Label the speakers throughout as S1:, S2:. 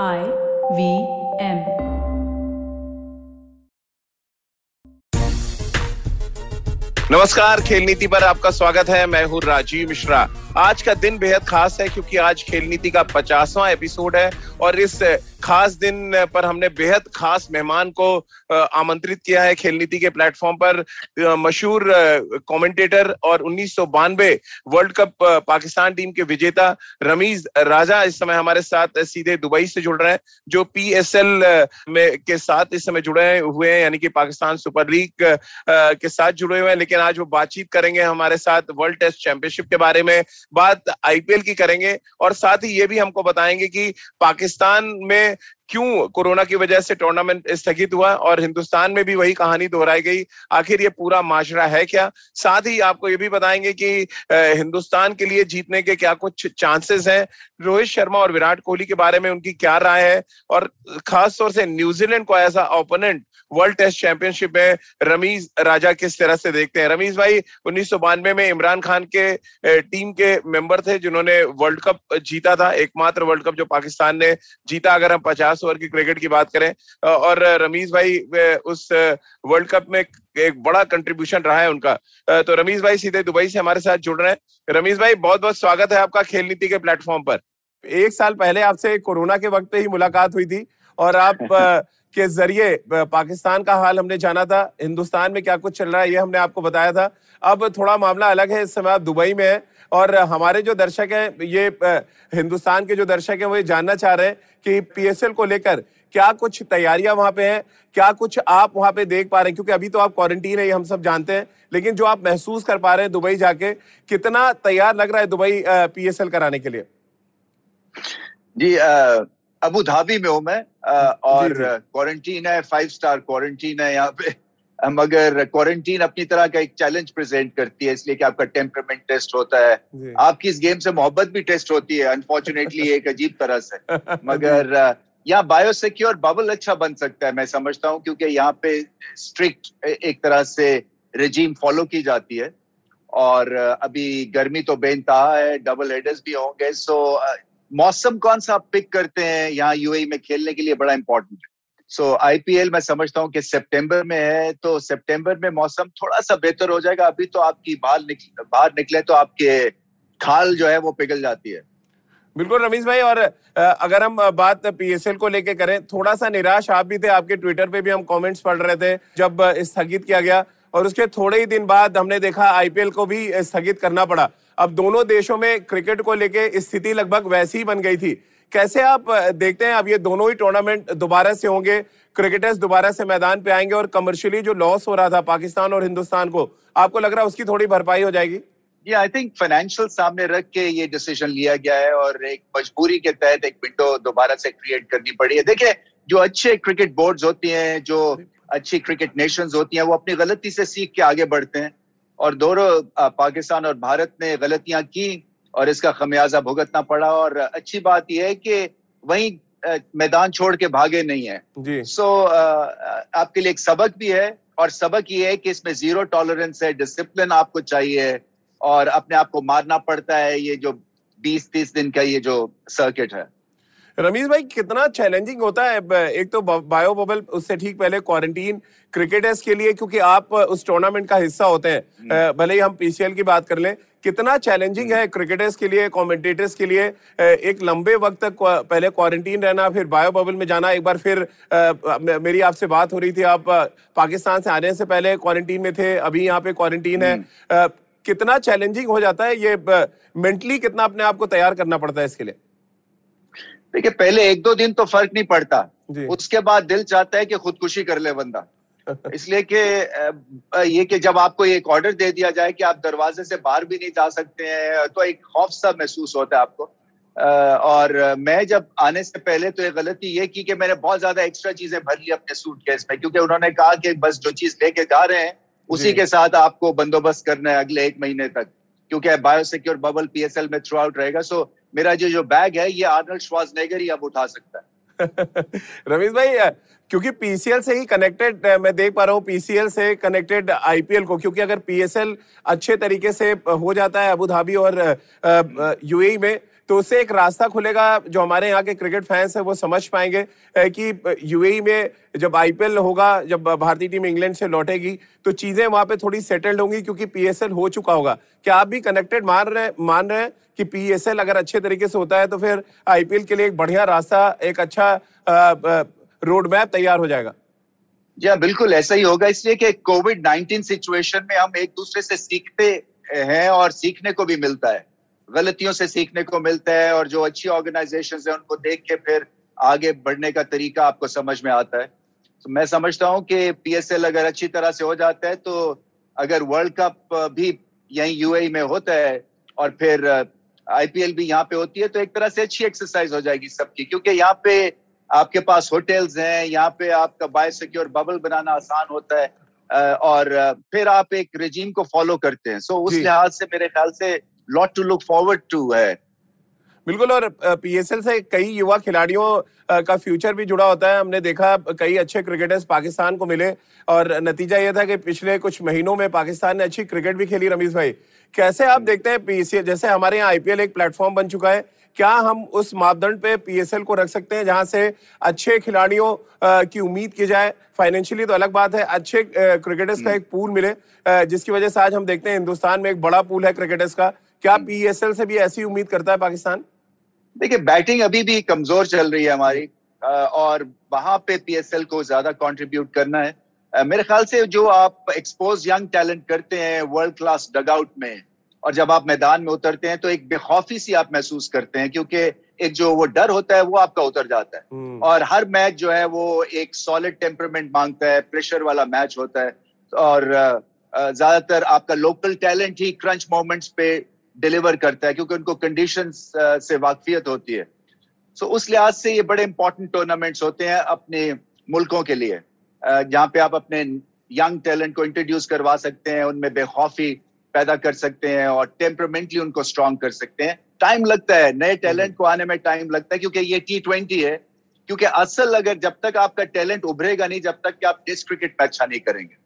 S1: I V M
S2: नमस्कार खेल नीति पर आपका स्वागत है। मैं हूँ राजीव मिश्रा। आज का दिन बेहद खास है, क्योंकि आज खेल नीति का पचासवां एपिसोड है, और इस खास दिन पर हमने बेहद खास मेहमान को आमंत्रित किया है खेल नीति के प्लेटफॉर्म पर। मशहूर कमेंटेटर और उन्नीस सौ बानवे वर्ल्ड कप पाकिस्तान टीम के विजेता रमीज राजा इस समय हमारे साथ सीधे दुबई से जुड़ रहे हैं, जो पीएसएल में, के साथ इस समय जुड़े हुए हैं, यानी कि पाकिस्तान सुपर लीग के साथ जुड़े हुए हैं, लेकिन आज वो बातचीत करेंगे हमारे साथ वर्ल्ड टेस्ट चैंपियनशिप के बारे में। बात आईपीएल की करेंगे और साथ ही ये भी हमको बताएँगे कि पाकिस्तान में क्यों कोरोना की वजह से टूर्नामेंट स्थगित हुआ और हिंदुस्तान में भी वही कहानी दोहराई गई? आखिर ये पूरा माशरा है क्या? साथ ही आपको ये भी बताएँगे कि हिंदुस्तान के लिए जीतने के क्या कुछ चांसेस हैं? रोहित शर्मा और विराट कोहली के बारे में उनकी क्या राय है? और खास तौर से न्यूजीलैंड को ऐसा ओपोनेंट वर्ल्ड टेस्ट चैंपियनशिप में रमीज राजा किस तरह से देखते हैं? रमीज भाई, उन्नीस सौ बानवे में इमरान खान के टीम के मेंबर थे जिन्होंने वर्ल्ड कप जीता था, एकमात्र वर्ल्ड कप जो पाकिस्तान ने जीता, अगर हम पचास ओवर की क्रिकेट की बात करें और रमीज भाई उस वर्ल्ड कप में एक बड़ा कंट्रीब्यूशन रहा है उनका। तो रमीज भाई सीधे दुबई से हमारे साथ जुड़ रहे हैं। रमीज भाई बहुत बहुत स्वागत है आपका खेल नीति के प्लेटफॉर्म पर। एक साल पहले आपसे कोरोना के वक्त ही मुलाकात हुई थी और आप के ज़रिए पाकिस्तान का हाल हमने जाना था हिंदुस्तान में क्या कुछ चल रहा है ये हमने आपको बताया था। अब थोड़ा मामला अलग है इस समय आप दुबई में है और हमारे जो दर्शक हैं ये हिंदुस्तान के जो दर्शक हैं वो ये जानना चाह रहे हैं कि पीएसएल को लेकर क्या कुछ तैयारियाँ वहाँ पे हैं क्या कुछ आप वहाँ पे देख पा रहे हैं? क्योंकि अभी तो आप क्वारंटीन है ये हम सब जानते हैं लेकिन जो आप महसूस कर पा रहे हैं दुबई जाके कितना तैयार लग रहा है दुबई पीएसएल कराने के लिए?
S3: जी अबू धाबी में हूँ मैं आ, और क्वारंटीन है फाइव स्टार क्वारंटीन है यहाँ पे। मगर क्वारंटीन अपनी तरह का एक चैलेंज प्रेजेंट करती है इसलिए कि आपका टेम्परमेंट टेस्ट होता है। आपकी इस गेम से मोहब्बत भी टेस्ट होती है अनफॉर्चुनेटली एक अजीब तरह से। मगर यहाँ बायोसिक्योर बबल अच्छा बन सकता है मैं समझता हूँ क्योंकि यहाँ पे स्ट्रिक्ट एक तरह से रिजीम फॉलो की जाती है। और अभी गर्मी तो बेनतहा है डबल हेडर्स भी होंगे सो मौसम कौन सा आप पिक करते हैं यहाँ यूएई में खेलने के लिए बड़ा इंपॉर्टेंट है। सो आईपीएल मैं समझता हूँ कि सितंबर में है तो सितंबर में मौसम थोड़ा सा बेहतर हो जाएगा। अभी तो आपकी बाहर निकले बाहर निकले तो आपके खाल जो है वो पिघल जाती है।
S2: बिल्कुल रमेश भाई, और अगर हम बात पीएसएल को लेके करें, थोड़ा सा निराश आप भी थे, आपके ट्विटर पे भी हम कमेंट्स पढ़ रहे थे, जब स्थगित किया गया, और उसके थोड़े ही दिन बाद हमने देखा आईपीएल को भी स्थगित करना पड़ा। अब दोनों देशों में क्रिकेट को लेके स्थिति लगभग वैसी ही बन गई थी। कैसे आप देखते हैं? अब ये दोनों ही टूर्नामेंट दोबारा से होंगे। क्रिकेटर्स दोबारा से मैदान पे आएँगे और कमर्शियली जो लॉस हो रहा था पाकिस्तान और हिंदुस्तान को, आपको लग रहा है उसकी थोड़ी भरपाई हो जाएगी?
S3: ये आई थिंक फाइनेंशियल सामने रख के ये डिसीज़न लिया गया है और एक मजबूरी के तहत एक विंडो दोबारा से क्रिएट करनी पड़ी है। देखिए, जो अच्छे क्रिकेट बोर्ड्स होती हैं, जो अच्छी क्रिकेट नेशंस होती हैं, वो अपनी गलती से सीख के आगे बढ़ते हैं। और दोनों पाकिस्तान और भारत ने गलतियाँ की और इसका खमियाजा भुगतना पड़ा और अच्छी बात यह है कि वही मैदान छोड़ के भागे नहीं है। जी। सो आपके लिए एक सबक भी है और सबक ये है कि इसमें ज़ीरो टॉलरेंस है डिसिप्लिन आपको चाहिए और अपने आप को मारना पड़ता है। ये जो 20-30 दिन का ये जो सर्किट है।
S2: रमीज भाई कितना चैलेंजिंग होता है एक तो बायो बबल उससे ठीक पहले क्वारंटीन क्रिकेटर्स के लिए क्योंकि आप उस टूर्नामेंट का हिस्सा होते हैं। हम्म। भले ही हम पीसीएल की बात कर लें कितना चैलेंजिंग है क्रिकेटर्स के लिए कमेंटेटर्स के लिए एक लंबे वक्त तक पहले क्वारंटीन रहना फिर बायो बबल में जाना एक बार फिर मेरी आपसे बात हो रही थी आप पाकिस्तान से आने से पहले क्वारंटीन में थे अभी यहाँ पे क्वारंटीन है। हम्म। कितना चैलेंजिंग हो जाता है ये मेंटली कितना अपने आप को तैयार करना पड़ता है इसके लिए?
S3: देखिए पहले एक दो दिन तो फ़र्क नहीं पड़ता। उसके बाद दिल चाहता है कि खुदकुशी कर ले बंदा। इसलिए कि ये कि जब आपको एक ऑर्डर दे दिया जाए कि आप दरवाजे से बाहर भी नहीं जा सकते हैं तो एक खौफ सा महसूस होता है आपको। और मैं जब आने से पहले तो एक गलती ये की कि मैंने बहुत ज़्यादा एक्स्ट्रा चीज़ें भर ली अपने सूट केस में क्योंकि उन्होंने कहा कि बस जो चीज़ लेके जा रहे हैं उसी के साथ आपको बंदोबस्त करना है अगले एक महीने तक क्योंकि बायोसिक्योर बबल पीएसएल में थ्रू आउट रहेगा सो मेरा जो जो बैग है ये आर्नल्ड श्वासनेगर ही अब उठा सकता है।
S2: रमेश भाई क्योंकि पीसीएल से ही कनेक्टेड मैं देख पा रहा हूँ पीसीएल से कनेक्टेड आईपीएल को, क्योंकि अगर पीएसएल अच्छे तरीके से हो जाता है अबू धाबी और यूएई में तो उससे एक रास्ता खुलेगा, जो हमारे यहाँ के क्रिकेट फैंस हैं, वो समझ पाएँगे कि यूएई में जब आईपीएल होगा, जब भारतीय टीम इंग्लैंड से लौटेगी तो चीज़ें वहाँ पे थोड़ी सेटल्ड होंगी, क्योंकि पीएसएल हो चुका होगा। क्या आप भी कनेक्टेड मान रहे मान रहे हैं कि पीएसएल अगर अच्छे तरीके से होता है तो फिर आईपीएल के लिए एक बढ़िया रास्ता, एक अच्छा रोड मैप तैयार हो जाएगा?
S3: जी हाँ बिल्कुल ऐसा ही होगा। इसलिए कि कोविड नाइन्टीन सिचुएशन में हम एक दूसरे से सीखते हैं और सीखने को भी मिलता है। गलतियों से सीखने को मिलता है और जो अच्छी ऑर्गेनाइजेशन है उनको देख के फिर आगे बढ़ने का तरीका आपको समझ में आता है। तो मैं समझता हूँ कि पीएसएल अगर अच्छी तरह से हो जाता है तो अगर वर्ल्ड कप भी यही यूएई में होता है और फिर आईपीएल भी यहाँ पे होती है तो एक तरह से अच्छी एक्सरसाइज हो जाएगी सबकी क्योंकि यहाँ पे आपके पास होटल्स हैं यहाँ पे आपका बाय सिक्योर बबल बनाना आसान होता है और फिर आप एक रिजीम को फॉलो करते हैं। सो उस लिहाज से मेरे ख्याल से lot to look forward to है।
S2: बिल्कुल और पीएसएल से कई युवा खिलाड़ियों का फ्यूचर भी जुड़ा होता है। हमने देखा कई अच्छे क्रिकेटर्स पाकिस्तान को मिले और नतीजा यह था कि पिछले कुछ महीनों में पाकिस्तान ने अच्छी क्रिकेट भी खेली रमीश भाई। कैसे आप देखते हैं पीसीएल जैसे हमारे यहाँ आईपीएल एक प्लेटफॉर्म बन चुका है क्या हम उस मापदंड पे पीएसएल को रख सकते हैं जहाँ से अच्छे खिलाड़ियों की उम्मीद की जाए? फाइनेंशियली तो अलग बात है अच्छे क्रिकेटर्स का हम्म। एक पूल मिले जिसकी वजह से आज हम देखते हैं हिंदुस्तान में एक बड़ा पूल है क्रिकेटर्स का क्या पीएसएल। से भी ऐसी उम्मीद करता है पाकिस्तान
S3: देखिए बैटिंग अभी भी कमज़ोर चल रही है हमारी और वहाँ पे पीएसएल को ज़्यादा कंट्रीब्यूट करना है मेरे ख्याल से जो आप एक्सपोज यंग टैलेंट करते हैं वर्ल्ड क्लास डगआउट में और जब आप मैदान में उतरते हैं तो एक बेखौफी सी आप महसूस करते हैं क्योंकि एक जो वो डर होता है वो आपका उतर जाता है हम्म। और हर मैच जो है वो एक सॉलिड टेम्परमेंट माँगता है प्रेशर वाला मैच होता है और ज़्यादातर आपका लोकल टैलेंट ही क्रंच मोमेंट्स पे डिलीवर करता है, क्योंकि उनको कंडीशन से वाकफियत होती है। सो उस लिहाज से ये बड़े इंपॉर्टेंट टूर्नामेंट्स होते हैं अपने मुल्कों के लिए। जहाँ पे आप अपने यंग टैलेंट को इंट्रोड्यूस करवा सकते हैं, उनमें बेखौफी पैदा कर सकते हैं और टेम्परमेंटली उनको स्ट्रॉन्ग कर सकते हैं। टाइम लगता है, नए टैलेंट। को आने में टाइम लगता है, क्योंकि ये टी ट्वेंटी है। क्योंकि असल अगर जब तक आपका टैलेंट उभरेगा नहीं, जब तक कि आप टेस्ट क्रिकेट में अच्छा नहीं करेंगे।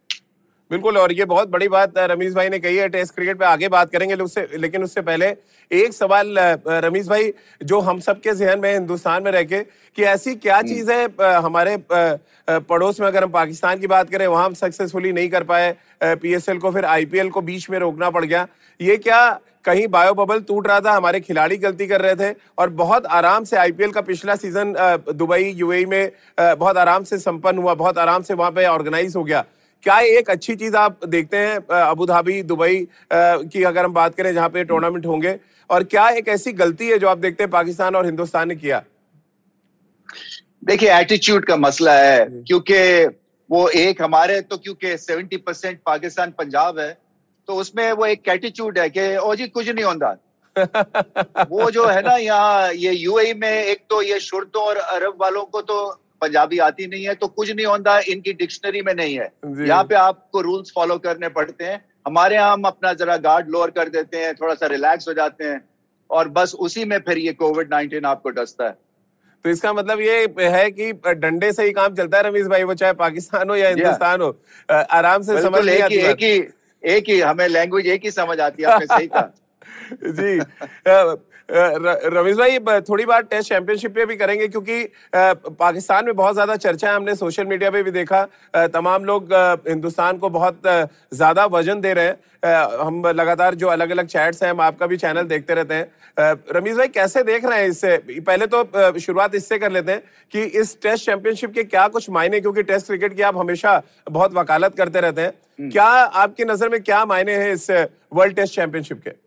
S2: बिल्कुल और ये बहुत बड़ी बात रमीश भाई ने कही है टेस्ट क्रिकेट पे आगे बात करेंगे उससे लेकिन उससे पहले एक सवाल रमीश भाई जो हम सबके जहन में हिंदुस्तान में रह के कि ऐसी क्या हम्म। चीज़ है हमारे पड़ोस में अगर हम पाकिस्तान की बात करें वहाँ हम सक्सेसफुली नहीं कर पाए पीएसएल को फिर आईपीएल को बीच में रोकना पड़ गया ये क्या कहीं बायो बबल टूट रहा था हमारे खिलाड़ी गलती कर रहे थे और बहुत आराम से आईपीएल का पिछला सीज़न दुबई यूएई में बहुत आराम से संपन्न हुआ बहुत आराम से वहाँ पे ऑर्गेनाइज हो गया क्या एक अच्छी चीज़ आप देखते हैं अबू धाबी दुबई की अगर हम बात करें जहाँ पे टूर्नामेंट होंगे? और क्या एक ऐसी गलती है जो आप देखते हैं पाकिस्तान और हिंदुस्तान ने किया?
S3: देखिए एटीट्यूड का मसला है क्योंकि वो एक हमारे तो क्योंकि सेवेंटी परसेंट पाकिस्तान पंजाब है तो उसमें वो एक एटीट्यूड है कि ओ जी कुछ नहीं होता। वो जो है ना यहाँ ये यूएई में एक तो ये शुरतों और अरब वालों को तो पंजाबी आती नहीं है तो कुछ नहीं होता इनकी डिक्शनरी में नहीं है। यहाँ पे आपको रूल्स फॉलो करने पड़ते हैं। हमारे यहाँ हम अपना जरा गार्ड लोअर कर देते हैं थोड़ा सा रिलैक्स हो जाते हैं और बस उसी में फिर ये कोविड नाइन्टीन आपको डसता है।
S2: तो इसका मतलब ये है कि डंडे से ही काम चलता है रमीश भाई वो चाहे पाकिस्तान हो या हिंदुस्तान हो आराम से समझ
S3: नहीं आती एक ही एक ही हमें लैंग्वेज एक ही समझ आती है आपने सही कहा
S2: जी रमेश भाई थोड़ी बात टेस्ट चैंपियनशिप पे भी करेंगे क्योंकि पाकिस्तान में बहुत ज़्यादा चर्चा है हमने सोशल मीडिया पे भी देखा। तमाम लोग हिंदुस्तान को बहुत ज़्यादा वज़न दे रहे हैं। हम लगातार जो अलग अलग चैट्स हैं हम आपका भी चैनल देखते रहते हैं। रमेश भाई कैसे देख रहे हैं इससे? पहले तो शुरुआत इससे कर लेते हैं कि इस टेस्ट चैंपियनशिप के क्या कुछ मायने क्योंकि टेस्ट क्रिकेट की आप हमेशा बहुत वकालत करते रहते हैं। हम्म। क्या आपकी नज़र में क्या मायने हैं इस वर्ल्ड टेस्ट चैंपियनशिप के?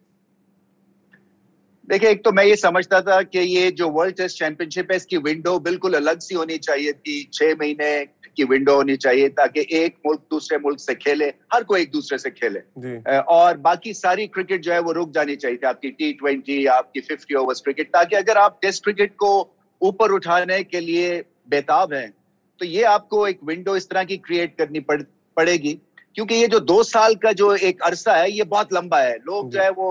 S3: देखिए एक तो मैं ये समझता था कि ये जो वर्ल्ड टेस्ट चैंपियनशिप है इसकी विंडो बिल्कुल अलग सी होनी चाहिए थी छह महीने की विंडो होनी चाहिए ताकि एक मुल्क दूसरे मुल्क से खेले हर कोई एक दूसरे से खेले। और बाकी सारी क्रिकेट जो है वो रुक जानी चाहिए थी आपकी टी ट्वेंटी आपकी फिफ्टी ओवर्स क्रिकेट ताकि अगर आप टेस्ट क्रिकेट को ऊपर उठाने के लिए बेताब हैं तो ये आपको एक विंडो इस तरह की क्रिएट करनी पड़, पड़ेगी। क्योंकि ये जो दो साल का जो एक अरसा है ये बहुत लंबा है। लोग जो है वो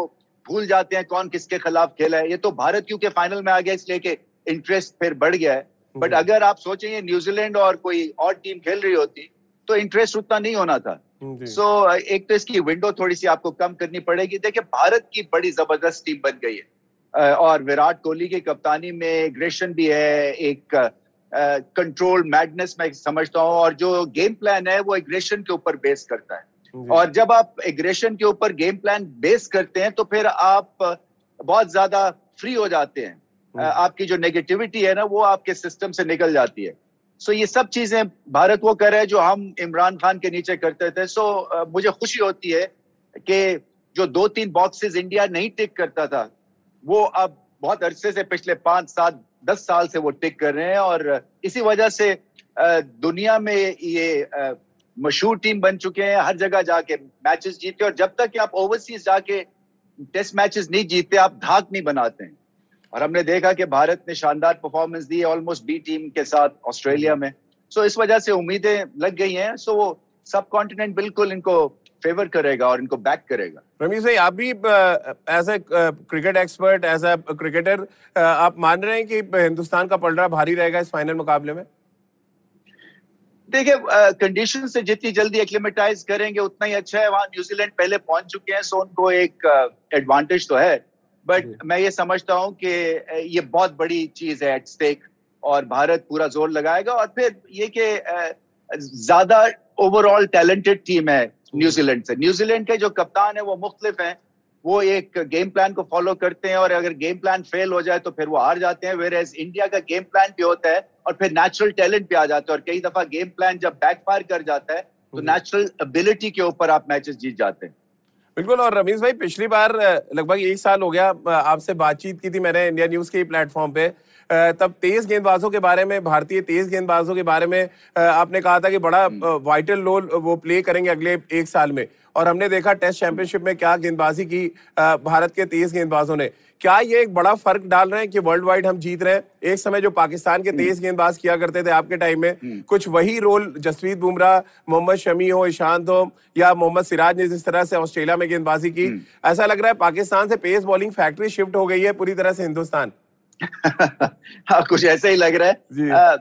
S3: भूल जाते हैं कौन किसके खिलाफ खेला है। ये तो भारत क्योंकि फाइनल में आ गया इसलिए कि इंटरेस्ट फिर बढ़ गया है। But hmm. अगर आप सोचेंगे न्यूजीलैंड और कोई और टीम खेल रही होती तो इंटरेस्ट उतना नहीं होना था। सो so, एक तो इसकी विंडो थोड़ी सी आपको कम करनी पड़ेगी। देखिए भारत की बड़ी ज़बरदस्त टीम बन गई है। और विराट कोहली की कप्तानी में एग्रेशन भी है एक कंट्रोल मैडनेस मैं समझता हूँ और जो गेम प्लान है वो एग्रेशन के ऊपर बेस करता है। और जब आप एग्रेशन के ऊपर गेम प्लान बेस करते हैं तो फिर आप बहुत ज़्यादा फ्री हो जाते हैं। आपकी जो नेगेटिविटी है ना वो आपके सिस्टम से निकल जाती है। सो ये सब चीज़ें भारत वो करे जो हम इमरान खान के नीचे करते थे। सो मुझे खुशी होती है कि जो दो तीन बॉक्सेस इंडिया नहीं टिक करता था वो अब बहुत अरसे से पिछले पाँच सात दस साल से वो टिक कर रहे हैं। और इसी वजह से दुनिया में ये मशहूर टीम बन चुके हैं, हर जगह जाके मैचेस जीते और जब तक आप ओवरसीज जाके टेस्ट मैचेस नहीं जीतते, आप धाक नहीं बनाते हैं। और हमने देखा कि भारत ने शानदार परफॉर्मेंस दी ऑलमोस्ट बी टीम के साथ ऑस्ट्रेलिया में। सो इस वजह से उम्मीदें लग गई हैं। सो वो सब कॉन्टिनेंट बिल्कुल इनको फेवर करेगा और इनको बैक करेगा।
S2: रमीज भाई, आप भी as a cricket expert as a cricketer आप मान रहे हैं कि हिंदुस्तान का पलड़ा भारी रहेगा इस फाइनल मुकाबले में?
S3: देखिए कंडीशन से जितनी जल्दी एक्लिमेटाइज करेंगे उतना ही अच्छा है। वहाँ न्यूजीलैंड पहले पहुँच चुके हैं सो उनको एक एडवांटेज uh, तो है। बट मैं ये समझता हूँ कि ये बहुत बड़ी चीज़ है एट स्टेक और भारत पूरा ज़ोर लगाएगा और फिर ये कि ज़्यादा ओवरऑल टैलेंटेड टीम है न्यूजीलैंड से। न्यूजीलैंड के जो कप्तान है वो मुख्तलिफ़ हैं। वो एक गेम प्लान को फॉलो करते हैं और अगर गेम प्लान फेल हो जाए तो फिर वो हार जाते हैं। वेर एज इंडिया का गेम प्लान भी होता है और फिर नेचुरल टैलेंट भी आ जाता है और कई दफ़ा गेम प्लान जब बैकफायर कर जाता है तो नेचुरल एबिलिटी के ऊपर आप मैचेस जीत जाते हैं।
S2: बिल्कुल और रमेश भाई पिछली बार लगभग एक साल हो गया आपसे बातचीत की थी मैंने इंडिया न्यूज़ के प्लेटफॉर्म पे। तब तेज गेंदबाजों के बारे में भारतीय तेज गेंदबाजों के बारे में आपने कहा था कि बड़ा वाइटल रोल वो प्ले करेंगे अगले एक साल में। और हमने देखा टेस्ट चैंपियनशिप में क्या गेंदबाजी की भारत के तेज गेंदबाजों ने। क्या ये एक बड़ा फ़र्क डाल रहे हैं कि वर्ल्ड वाइड हम जीत रहे हैं? एक समय जो पाकिस्तान के तेज गेंदबाज किया करते थे आपके टाइम में हम्म। कुछ वही रोल जसप्रीत बुमराह मोहम्मद शमी हो ईशांत हो या मोहम्मद सिराज ने जिस तरह से ऑस्ट्रेलिया में गेंदबाजी की। हम्म। ऐसा लग रहा है पाकिस्तान से पेस बॉलिंग फैक्ट्री शिफ्ट हो गई है पूरी तरह से हिंदुस्तान।
S3: हाँ कुछ ऐसा ही लग रहा है। आ,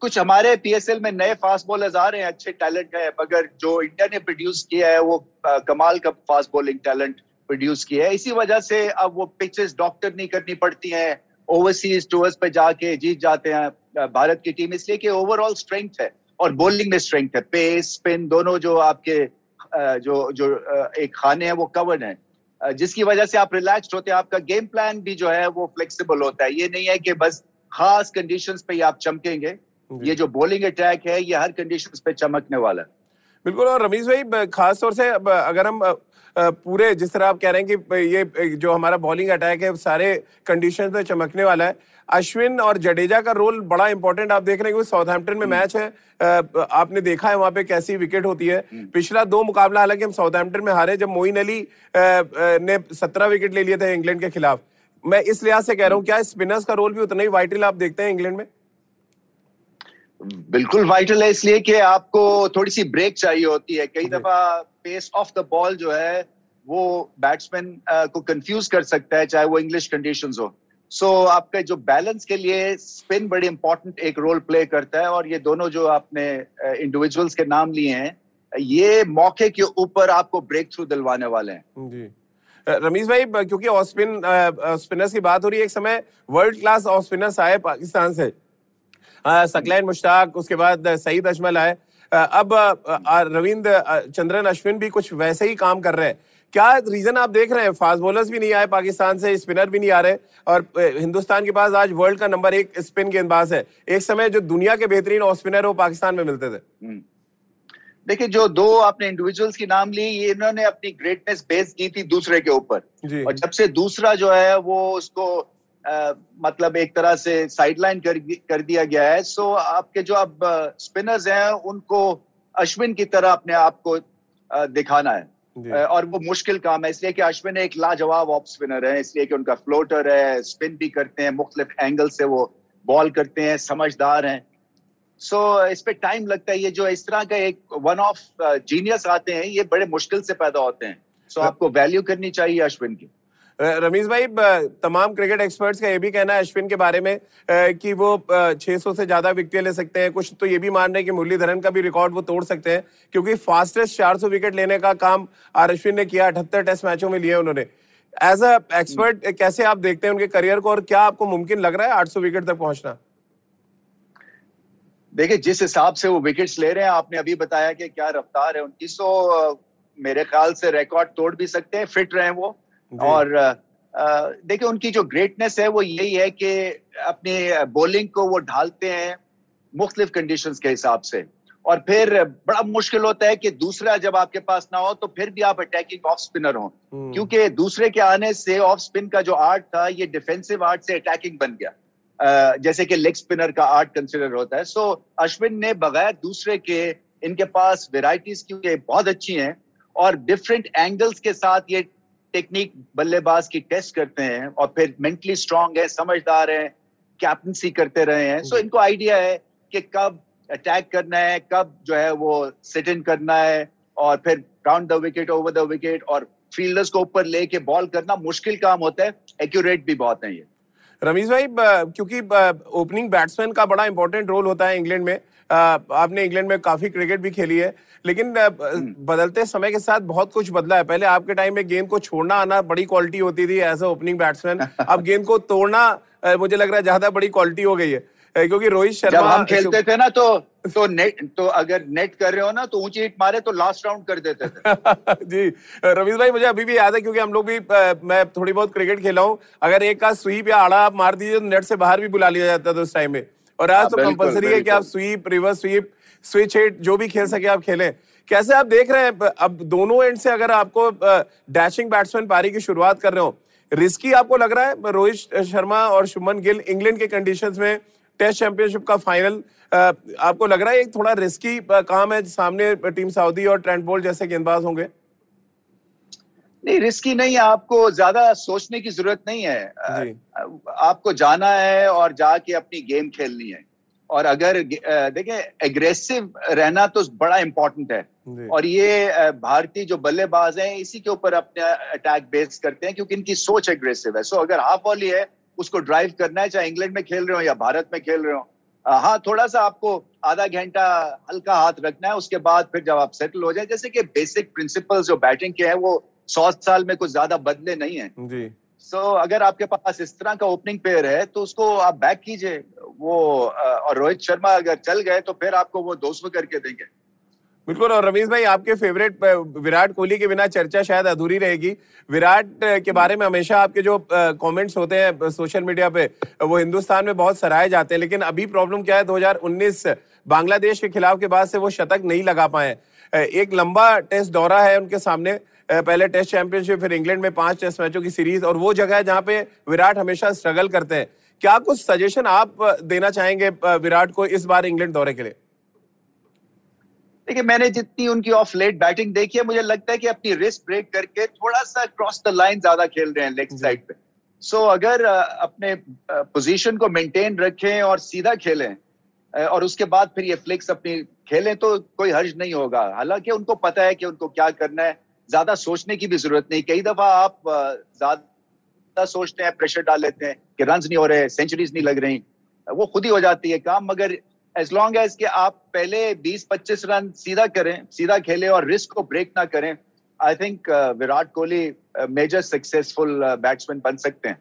S3: कुछ हमारे पीएसएल में नए फास्ट बॉलर्स आ रहे हैं अच्छे टैलेंट है मगर जो इंडिया ने प्रोड्यूस किया है वो कमाल का फास्ट बॉलिंग टैलेंट प्रोड्यूस किया है। इसी वजह से अब वो पिचेस डॉक्टर नहीं करनी पड़ती हैं ओवरसीज टूर्स पे जाके जीत जाते हैं भारत की टीम इसलिए कि ओवरऑल स्ट्रेंथ है और बॉलिंग में स्ट्रेंथ है। पेस स्पिन दोनों जो आपके जो जो एक खाने हैं वो कवर्ड है। जिसकी वजह से आप रिलैक्स होते हैं आपका गेम प्लान भी जो है वो फ्लेक्सिबल होता है। ये नहीं है कि बस खास कंडीशंस पे ही आप चमकेंगे। ये जो बॉलिंग अटैक है ये हर कंडीशंस पे चमकने वाला है।
S2: बिल्कुल और रमीज भाई खास तौर से अगर हम पूरे जिस तरह आप कह रहे हैं कि ये जो हमारा बॉलिंग अटैक है सारे कंडीशन में चमकने वाला है। अश्विन और जडेजा का रोल बड़ा इंपॉर्टेंट आप देख रहे हैं साउथहैम्पटन में मैच हम्म। है आपने देखा है वहाँ पे कैसी विकेट होती है। हम्म। पिछला दो मुकाबला हालाँकि हम साउथहैम्पटन में हारे जब मोइन अली ने सत्रह विकेट ले लिए थे इंग्लैंड के खिलाफ। मैं इस लिहाज से कह रहा हूँ क्या स्पिनर्स का रोल भी उतना ही वाइटल आप देखते हैं इंग्लैंड में?
S3: बिल्कुल वाइटल है इसलिए कि आपको थोड़ी सी ब्रेक चाहिए होती है। कई दफ़ा पेस ऑफ़ द बॉल जो है वो बैट्समैन को कंफ्यूज कर सकता है चाहे वो इंग्लिश कंडीशन हो। सो so, आपका जो बैलेंस के लिए स्पिन बड़ी इंपॉर्टेंट एक रोल प्ले करता है और ये दोनों जो आपने इंडिविजुअल्स के नाम लिए हैं ये मौके के ऊपर आपको ब्रेक थ्रू दिलवाने वाले हैं। जी।
S2: रमीज भाई क्योंकि ऑफ़ स्पिन स्पिनर्स की बात हो रही है एक समय वर्ल्ड क्लास ऑफ़ स्पिनर्स आए पाकिस्तान से। सकलैन मुश्ताक उसके बाद सईद अजमल आए। अब रविंद्र चंद्रन अश्विन भी कुछ वैसे ही काम कर रहे हैं। क्या रीजन आप देख रहे हैं? फास्ट बॉलर्स भी नहीं आए पाकिस्तान से स्पिनर भी नहीं आ रहे। और हिंदुस्तान के पास आज वर्ल्ड का नंबर एक स्पिन गेंदबाज है। एक समय जो दुनिया के बेहतरीन ऑफ़ स्पिनर वो पाकिस्तान में मिलते थे। हम्म।
S3: देखिए जो दो आपने इंडिविजुअल्स की नाम ली ये इन्होंने अपनी ग्रेटनेस बेस की थी दूसरे के ऊपर। और जब से दूसरा जो है वो उसको मतलब एक तरह से साइडलाइन कर कर दिया गया है। सो आपके जो अब स्पिनर्स हैं उनको अश्विन की तरह अपने आप को दिखाना है। और वो मुश्किल काम है इसलिए कि अश्विन एक लाजवाब ऑफ़ स्पिनर है इसलिए कि उनका फ्लोटर है स्पिन भी करते हैं मुख्तलिफ़ एंगल से वो बॉल करते हैं समझदार हैं। सो so, इस पे टाइम लगता है ये जो इस तरह का एक वन ऑफ़ जीनियस आते हैं ये बड़े मुश्किल से पैदा होते हैं। सो so, आपको वैल्यू करनी चाहिए अश्विन की।
S2: रमीज भाई तमाम क्रिकेट एक्सपर्ट्स का ये भी कहना है अश्विन के बारे में कि वो 600 से ज़्यादा विकेट ले सकते हैं। कुछ तो ये भी मान रहे हैं कि मुरलीधरन का भी रिकॉर्ड वो तोड़ सकते हैं क्योंकि फास्टेस्ट 400 विकेट लेने का काम आर अश्विन ने किया अठहत्तर टेस्ट मैचों में लिए उन्होंने। एज अ एक्सपर्ट कैसे आप देखते हैं उनके करियर को और क्या आपको मुमकिन लग रहा है 800 विकेट तक पहुँचना?
S3: देखिए जिस हिसाब से वो विकेट्स ले रहे हैं आपने अभी बताया कि क्या रफ्तार है उनकी सो मेरे ख्याल से रिकॉर्ड तोड़ भी सकते हैं फिट रहे वो। और देखिए उनकी जो ग्रेटनेस है वो यही है कि अपनी बॉलिंग को वो ढालते हैं मुख्तलिफ़ कंडीशन के हिसाब से। और फिर बड़ा मुश्किल होता है कि दूसरा जब आपके पास ना हो तो फिर भी आप अटैकिंग ऑफ़ स्पिनर हो। हम्म। क्योंकि दूसरे के आने से ऑफ़ स्पिन का जो आर्ट था ये डिफेंसिव आर्ट से अटैकिंग बन गया। जैसे कि लेग स्पिनर का आर्ट कंसिडर होता है। सो अश्विन ने बगैर दूसरे के इनके पास वेराइटीज क्योंकि बहुत अच्छी हैं और डिफरेंट एंगल्स के साथ ये टेक्निक बल्लेबाज की टेस्ट करते हैं और फिर मेंटली स्ट्रांग है समझदार है कैप्टनसी करते रहे हैं। सो so, इनको आइडिया है कि कब अटैक करना है कब जो है वो सिट इन करना है और फिर round the wicket over the wicket और फील्डर्स को ऊपर लेके बॉल करना मुश्किल काम होता है। एक्यूरेट भी बहुत है ये।
S2: रमीज भाई क्योंकि ओपनिंग बैट्समैन का बड़ा इंपॉर्टेंट रोल होता है इंग्लैंड में। आपने इंग्लैंड में काफ़ी क्रिकेट भी खेली है लेकिन हम्म। बदलते समय के साथ बहुत कुछ बदला है। पहले आपके टाइम में गेंद को छोड़ना आना बड़ी क्वालिटी होती थी एज अ ओपनिंग बैट्समैन अब गेंद को तोड़ना मुझे लग रहा है ज़्यादा बड़ी क्वालिटी हो गई है। क्योंकि रोहित शर्मा
S3: जब हम खेलते थे ना तो तो नेट तो अगर नेट कर रहे हो ना तो ऊँची हिट मारे तो लास्ट राउंड कर देते थे।
S2: जी रवीश भाई मुझे अभी भी याद है क्योंकि हम लोग भी मैं थोड़ी बहुत क्रिकेट खेला हूँ। अगर एक का स्वीप या आड़ा आप मार दीजिए तो नेट से बाहर भी बुला लिया जाता था उस टाइम में। और आज हाँ, तो कंपलसरी है कि आप sweep reverse sweep switch hit जो भी खेल सके आप खेलें। कैसे आप देख रहे हैं अब दोनों एंड से अगर आपको डैशिंग बैट्समैन पारी की शुरुआत कर रहे हो रिस्की आपको लग रहा है रोहित शर्मा और शुभमन गिल इंग्लैंड के कंडीशंस में टेस्ट चैंपियनशिप का फाइनल आपको लग रहा है एक थोड़ा रिस्की काम है सामने टीम सऊदी और ट्रेंट बोल्ट जैसे गेंदबाज होंगे?
S3: नहीं रिस्की नहीं है आपको ज़्यादा सोचने की ज़रूरत नहीं है। आपको जाना है और जाके अपनी गेम खेलनी है। और अगर देखें एग्रेसिव रहना तो बड़ा इंपॉर्टेंट है। और ये भारतीय जो बल्लेबाज हैं इसी के ऊपर अपने अटैक बेस करते हैं क्योंकि इनकी सोच एग्रेसिव है। सो अगर हाफ़ वॉली है उसको ड्राइव करना है चाहे इंग्लैंड में खेल रहे हो या भारत में खेल रहे हो। हाँ थोड़ा सा आपको आधा घंटा हल्का हाथ रखना है उसके बाद फिर जब आप सेटल हो जाए जैसे कि बेसिक प्रिंसिपल्स जो बैटिंग के हैं वो सौ साल में कुछ ज़्यादा बदले नहीं है। जी। सो so, अगर आपके पास इस तरह का ओपनिंग पेयर है तो उसको आप बैक कीजिए। वो और रोहित शर्मा अगर चल गए तो फिर आपको वो दो करके देंगे।
S2: बिल्कुल और रमेश भाई आपके फेवरेट विराट कोहली के बिना चर्चा शायद अधूरी रहेगी। विराट के बारे में हमेशा आपके जो कमेंट्स होते हैं सोशल मीडिया पे वो हिंदुस्तान में बहुत सराहे जाते हैं लेकिन अभी प्रॉब्लम क्या है 2019 बांग्लादेश के खिलाफ के बाद से वो शतक नहीं लगा पाए एक लंबा टेस्ट दौरा है उनके सामने। पहले टेस्ट चैंपियनशिप फिर इंग्लैंड में पाँच टेस्ट मैचों की सीरीज़ और वो जगह है जहाँ पे विराट हमेशा स्ट्रगल करते हैं। क्या कुछ सजेशन आप देना चाहेंगे विराट को इस बार इंग्लैंड दौरे के लिए?
S3: देखिए मैंने जितनी उनकी ऑफ़ लेट बैटिंग देखी है मुझे लगता है कि अपनी रिस्क ब्रेक करके थोड़ा सा क्रॉस द लाइन ज़्यादा खेल रहे हैं लेग साइड पे। सो so, अगर अपने पोजीशन को मेंटेन रखें और सीधा खेलें और उसके बाद फिर ये फ्लिक्स अपनी खेलें तो कोई हर्ज नहीं होगा। हालाँकि उनको पता है कि उनको क्या करना है ज़्यादा सोचने की भी ज़रूरत नहीं। कई दफ़ा आप ज़्यादा सोचते हैं प्रेशर डाल लेते हैं कि रन नहीं हो रहे सेंचुरीज नहीं लग रही। वो खुद ही हो जाती है काम मगर एज लॉन्ग एज कि आप पहले 20-25 रन सीधा करें सीधा खेलें और रिस्क को ब्रेक ना करें I think Virat Kohli major successful batsman बन सकते हैं।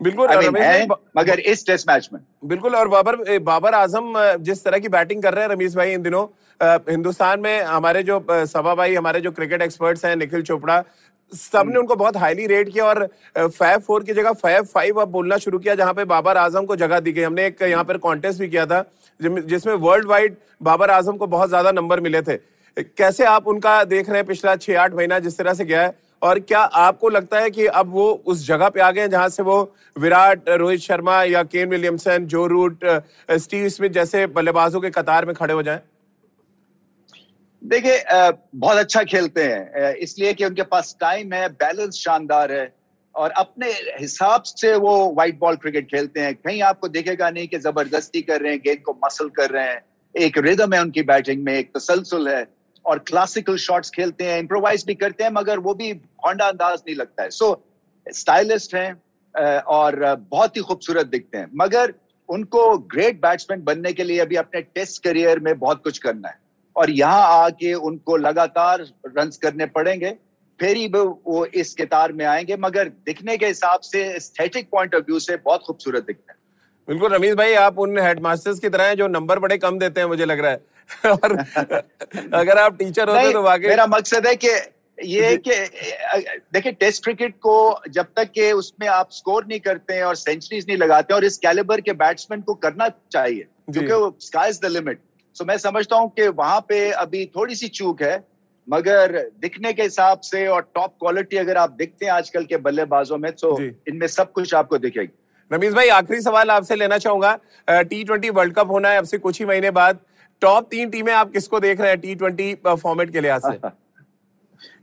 S2: बिल्कुल
S3: I mean, है, मगर इस टेस्ट मैच में।
S2: बिल्कुल और बाबर बाबर आज़म जिस तरह की बैटिंग कर रहे हैं रमेश भाई इन दिनों हिंदुस्तान में हमारे जो सभा भाई हमारे जो क्रिकेट एक्सपर्ट्स हैं निखिल चोपड़ा सबने उनको बहुत हाईली रेट किया और फाइव फोर की जगह फाइव फाइव अब बोलना शुरू किया जहाँ पे बाबर आज़म को जगह दी गई। हमने एक यहाँ पर कॉन्टेस्ट भी किया था जिसमें वर्ल्ड वाइड बाबर आज़म को बहुत ज़्यादा नंबर मिले थे। कैसे आप उनका देख रहे हैं पिछला छह आठ महीना जिस तरह से गया है? और क्या आपको लगता है कि अब वो उस जगह पे आ गए जहाँ से वो विराट रोहित शर्मा या Kane Williamson Joe Root Steve Smith जैसे बल्लेबाजों के कतार में खड़े हो जाएँ?
S3: देखिए बहुत अच्छा खेलते हैं। इसलिए कि उनके पास टाइम है बैलेंस शानदार है और अपने हिसाब से वो व्हाइट बॉल क्रिकेट खेलते हैं। कहीं आपको देखेगा नहीं कि ज़बरदस्ती कर रहे हैं गेंद को मसल कर रहे हैं। एक रिदम है उनकी बैटिंग में, एक तसलसल है और क्लासिकल शॉट्स खेलते हैं इम्प्रोवाइज भी करते हैं, मगर वो भी होंडा अंदाज नहीं लगता है। सो स्टाइलिस्ट हैं और बहुत ही खूबसूरत दिखते हैं। मगर उनको ग्रेट बैट्समैन बनने के लिए अभी अपने टेस्ट करियर में बहुत कुछ करना है। और यहाँ आके उनको लगातार रन करने पड़ेंगे। फिर ही वो इस कितार में आएँगे मगर दिखने के हिसाब से एस्थेटिक पॉइंट ऑफ़ व्यू से बहुत खूबसूरत दिखते हैं।
S2: बिल्कुल रमेश भाई आप उन हेडमास्टर्स की तरह हैं जो नंबर बड़े कम देते हैं मुझे लग रहा है। और अगर आप टीचर होते तो वाकई
S3: मेरा मकसद है कि ये कि देखिए टेस्ट क्रिकेट को जब तक के उसमें आप स्कोर नहीं करते हैं और सेंचुरीज नहीं लगाते हैं और इस कैलिबर के बैट्समैन को करना चाहिए क्योंकि sky is the limit so मैं समझता हूँ कि वहाँ पे अभी थोड़ी सी चूक है मगर दिखने के हिसाब से और टॉप क्वालिटी अगर आप देखते हैं आजकल के बल्लेबाजों में तो इनमें सब कुछ आपको दिखेगी।
S2: रमीज भाई आखिरी सवाल आपसे लेना चाहूँगा। टी ट्वेंटी वर्ल्ड कप होना है अब से कुछ ही महीने बाद। टॉप तीन टीमें आप किसको देख रहे हैं टी ट्वेंटी फॉर्मेट के लिहाज से?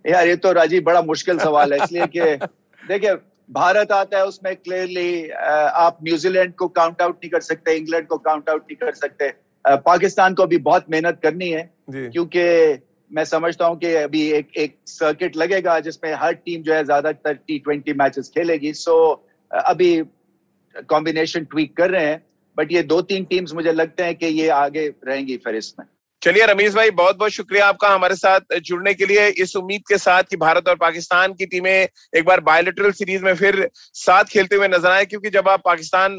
S3: यार ये तो राजीव बड़ा मुश्किल सवाल है इसलिए कि देखिए भारत आता है उसमें क्लियरली आप न्यूजीलैंड को काउंट आउट नहीं कर सकते इंग्लैंड को काउंट आउट नहीं कर सकते। पाकिस्तान को अभी बहुत मेहनत करनी है क्योंकि मैं समझता हूँ कि अभी एक एक सर्किट लगेगा जिसमें हर टीम जो है ज़्यादातर टी ट्वेंटी मैचेस खेलेगी। सो अभी कॉम्बिनेशन ट्वीक कर रहे हैं बट ये दो तीन टीम्स मुझे लगते हैं कि ये आगे रहेंगी फहरिस्त में
S2: चलिए रमीश भाई बहुत बहुत शुक्रिया आपका हमारे साथ जुड़ने के लिए। इस उम्मीद के साथ कि भारत और पाकिस्तान की टीमें एक बार बायोलिटरल सीरीज़ में फिर साथ खेलते हुए नज़र आए क्योंकि जब आप पाकिस्तान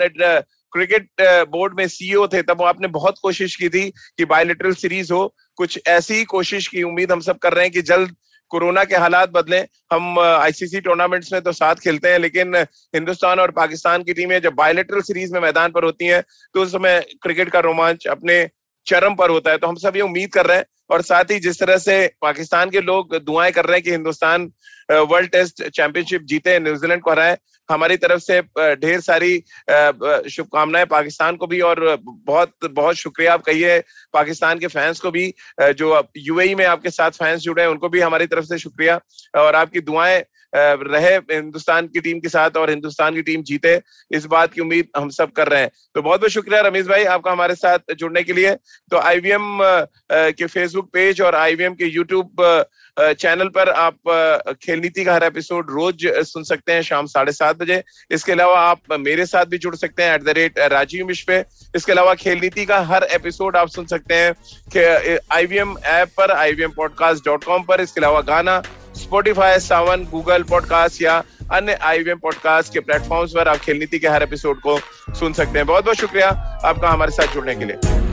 S2: क्रिकेट बोर्ड में सीईओ थे, तब आपने बहुत कोशिश की थी कि बायोलिटरल सीरीज़ हो। कुछ ऐसी ही कोशिश की, उम्मीद हम सब कर रहे हैं कि जल्द कोरोना के हालात बदले। हम आईसीसी टूर्नामेंट्स में तो साथ खेलते हैं, लेकिन हिंदुस्तान और पाकिस्तान की टीमें जब बायोलिटरल सीरीज़ में मैदान पर होती हैं तो उस समय क्रिकेट का रोमांच अपने चरम पर होता है। तो हम सब ये उम्मीद कर रहे हैं और साथ ही जिस तरह से पाकिस्तान के लोग दुआएँ कर रहे हैं कि हिंदुस्तान वर्ल्ड टेस्ट चैंपियनशिप जीते, न्यूजीलैंड को हराए हमारी तरफ़ से ढेर सारी शुभकामनाएँ पाकिस्तान को भी और बहुत बहुत शुक्रिया आप कहिए पाकिस्तान के फैंस को भी जो यूएई में आपके साथ फैंस जुड़े हैं, उनको भी हमारी तरफ़ से शुक्रिया और आपकी दुआएँ रहे हिंदुस्तान की टीम के साथ और हिंदुस्तान की टीम जीते, इस बात की उम्मीद हम सब कर रहे हैं। तो बहुत बहुत शुक्रिया रमेश भाई आपका हमारे साथ जुड़ने के लिए। तो आईवीएम के फेसबुक पेज और आईवीएम के यूट्यूब चैनल पर आप खेल नीति का हर एपिसोड रोज सुन सकते हैं शाम साढ़े सात बजे। इसके अलावा आप मेरे साथ भी जुड़ सकते हैं at the rate Rajeev Mish पे। इसके अलावा खेल नीति का हर एपिसोड आप सुन सकते हैं। आईवीएम ऐप पर आईवीएम पॉडकास्ट डॉट कॉम पर, इसके अलावा गाना स्पोटिफाई सावन गूगल पॉडकास्ट या अन्य आईवीएम पॉडकास्ट के प्लेटफॉर्म्स पर आप खेल नीति के हर एपिसोड को सुन सकते हैं। बहुत बहुत शुक्रिया आपका हमारे साथ जुड़ने के लिए।